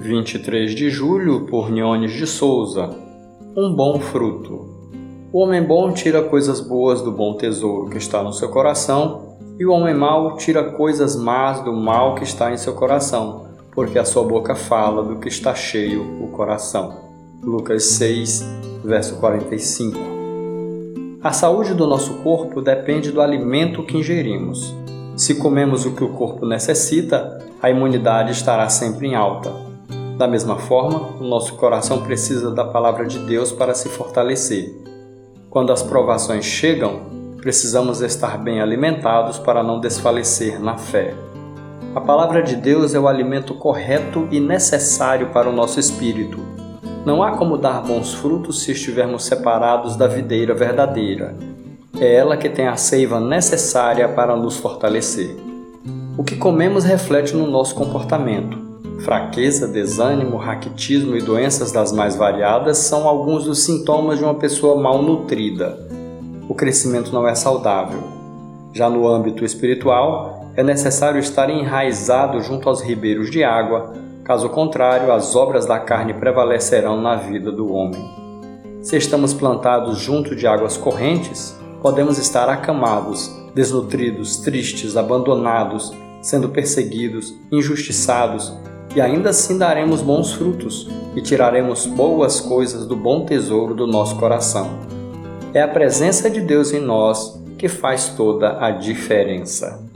23 de julho, por Nhones de Souza. Um bom fruto. O homem bom tira coisas boas do bom tesouro que está no seu coração, e o homem mau tira coisas más do mal que está em seu coração, porque a sua boca fala do que está cheio o coração. Lucas 6, verso 45. A saúde do nosso corpo depende do alimento que ingerimos. Se comemos o que o corpo necessita, a imunidade estará sempre em alta. Da mesma forma, o nosso coração precisa da palavra de Deus para se fortalecer. Quando as provações chegam, precisamos estar bem alimentados para não desfalecer na fé. A palavra de Deus é o alimento correto e necessário para o nosso espírito. Não há como dar bons frutos se estivermos separados da videira verdadeira. É ela que tem a seiva necessária para nos fortalecer. O que comemos reflete no nosso comportamento. Fraqueza, desânimo, raquitismo e doenças das mais variadas são alguns dos sintomas de uma pessoa mal nutrida. O crescimento não é saudável. Já no âmbito espiritual, é necessário estar enraizado junto aos ribeiros de água, caso contrário, as obras da carne prevalecerão na vida do homem. Se estamos plantados junto de águas correntes, podemos estar acamados, desnutridos, tristes, abandonados, sendo perseguidos, injustiçados, e ainda assim daremos bons frutos e tiraremos boas coisas do bom tesouro do nosso coração. É a presença de Deus em nós que faz toda a diferença.